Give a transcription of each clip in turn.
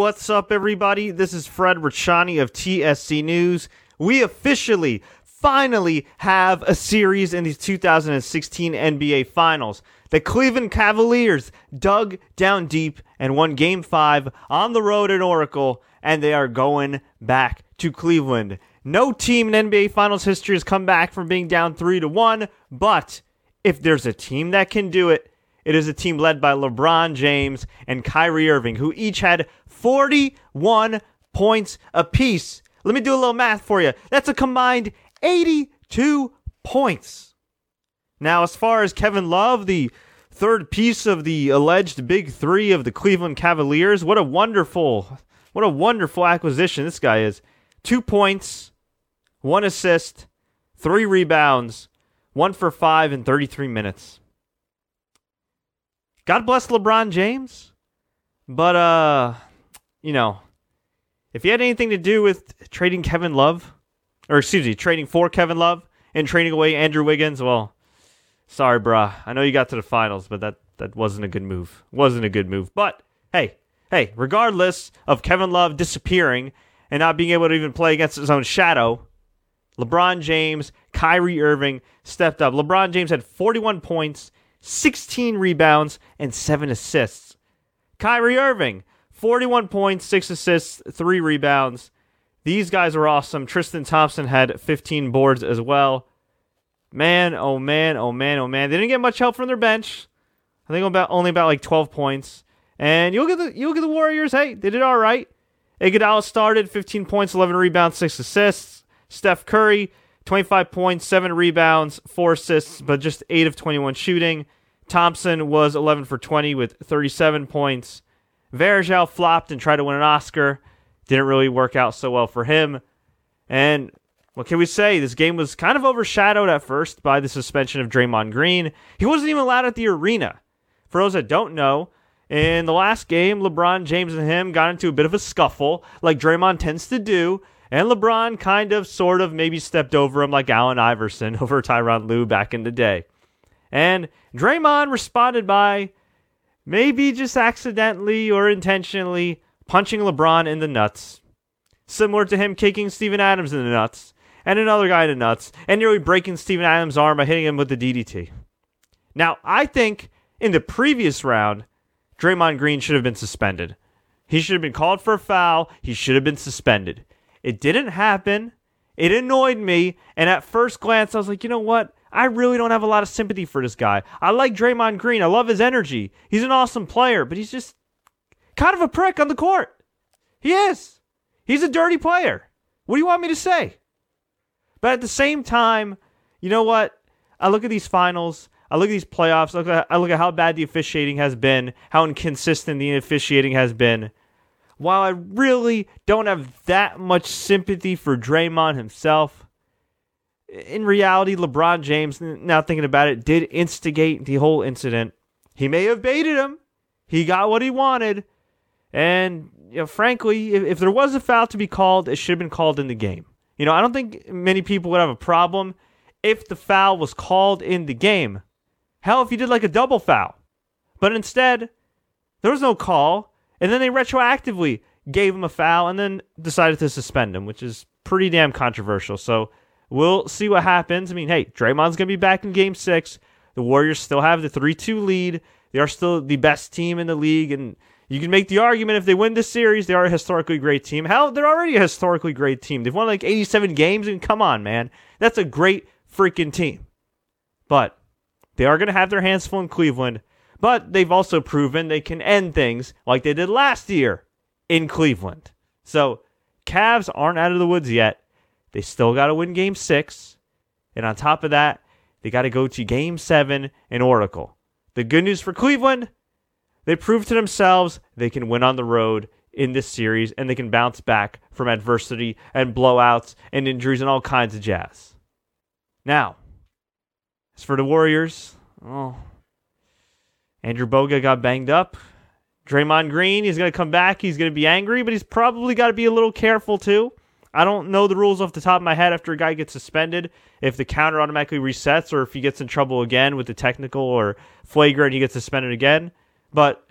what's up, everybody? This is Fred Ricciani of TSC News. We officially, finally have a series in the 2016 NBA Finals. The Cleveland Cavaliers dug down deep and won Game 5 on the road at Oracle, and they are going back to Cleveland. No team in NBA Finals history has come back from being down 3 to 1, but if there's a team that can do it, it is a team led by LeBron James and Kyrie Irving, who each had 41 points apiece. Let me do a little math for you. That's a combined 82 points. Now, as far as Kevin Love, the third piece of the alleged big three of the Cleveland Cavaliers, what a wonderful, what a wonderful acquisition this guy is. Two points, one assist, three rebounds, one for five in 33 minutes. God bless LeBron James. But uh, you know, if he had anything to do with trading Kevin Love, or excuse me, trading for Kevin Love and trading away Andrew Wiggins, well, sorry, brah. I know you got to the finals, but that that wasn't a good move. Wasn't a good move. But hey, hey, regardless of Kevin Love disappearing and not being able to even play against his own shadow, LeBron James, Kyrie Irving stepped up. LeBron James had 41 points 16 rebounds, and 7 assists. Kyrie Irving, 41 points, 6 assists, 3 rebounds. These guys are awesome. Tristan Thompson had 15 boards as well. Man, oh man, oh man, oh man. They didn't get much help from their bench. I think about only about like 12 points. And you'll get the you'll get the Warriors. Hey, they did all right. Iguodala started 15 points, 11 rebounds, 6 assists. Steph Curry 25 points, 7 rebounds, 4 assists, but just 8 of 21 shooting. Thompson was 11 for 20 with 37 points. Varejao flopped and tried to win an Oscar. Didn't really work out so well for him. And what can we say? This game was kind of overshadowed at first by the suspension of Draymond Green. He wasn't even allowed at the arena. For those that don't know, in the last game, LeBron James and him got into a bit of a scuffle, like Draymond tends to do. And LeBron kind of, sort of, maybe stepped over him like Allen Iverson over Tyronn Lue back in the day. And Draymond responded by maybe just accidentally or intentionally punching LeBron in the nuts. Similar to him kicking Steven Adams in the nuts and another guy in the nuts and nearly breaking Steven Adams' arm by hitting him with the DDT. Now, I think in the previous round, Draymond Green should have been suspended. He should have been called for a foul. He should have been suspended. It didn't happen. It annoyed me. And at first glance, I was like, you know what? I really don't have a lot of sympathy for this guy. I like Draymond Green. I love his energy. He's an awesome player, but he's just kind of a prick on the court. He is. He's a dirty player. What do you want me to say? But at the same time, you know what? I look at these finals. I look at these playoffs. I look at, I look at how bad the officiating has been, how inconsistent the officiating has been while I really don't have that much sympathy for Draymond himself, in reality, LeBron James, now thinking about it, did instigate the whole incident. He may have baited him. He got what he wanted. And, you know, frankly, if, if there was a foul to be called, it should have been called in the game. You know, I don't think many people would have a problem if the foul was called in the game. Hell, if you did like a double foul. But instead, there was no call. And then they retroactively gave him a foul and then decided to suspend him, which is pretty damn controversial. So we'll see what happens. I mean, hey, Draymond's going to be back in game six. The Warriors still have the 3 2 lead. They are still the best team in the league. And you can make the argument if they win this series, they are a historically great team. Hell, they're already a historically great team. They've won like 87 games. And come on, man. That's a great freaking team. But they are going to have their hands full in Cleveland. But they've also proven they can end things like they did last year in Cleveland. So Cavs aren't out of the woods yet. They still got to win game six. And on top of that, they got to go to game seven in Oracle. The good news for Cleveland, they proved to themselves they can win on the road in this series and they can bounce back from adversity and blowouts and injuries and all kinds of jazz. Now, as for the Warriors, oh, Andrew Bogut got banged up. Draymond Green, he's going to come back. He's going to be angry, but he's probably got to be a little careful too. I don't know the rules off the top of my head after a guy gets suspended, if the counter automatically resets or if he gets in trouble again with the technical or flagrant, he gets suspended again. But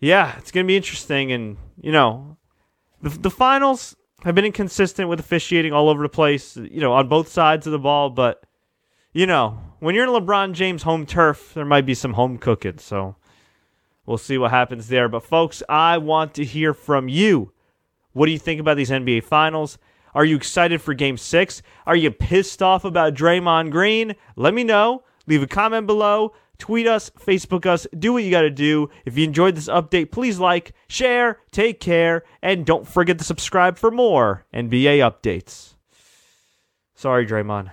yeah, it's going to be interesting. And, you know, the, the finals have been inconsistent with officiating all over the place, you know, on both sides of the ball. But, you know, when you're in LeBron James home turf, there might be some home cooking. So we'll see what happens there. But, folks, I want to hear from you. What do you think about these NBA finals? Are you excited for game six? Are you pissed off about Draymond Green? Let me know. Leave a comment below. Tweet us, Facebook us, do what you got to do. If you enjoyed this update, please like, share, take care, and don't forget to subscribe for more NBA updates. Sorry, Draymond.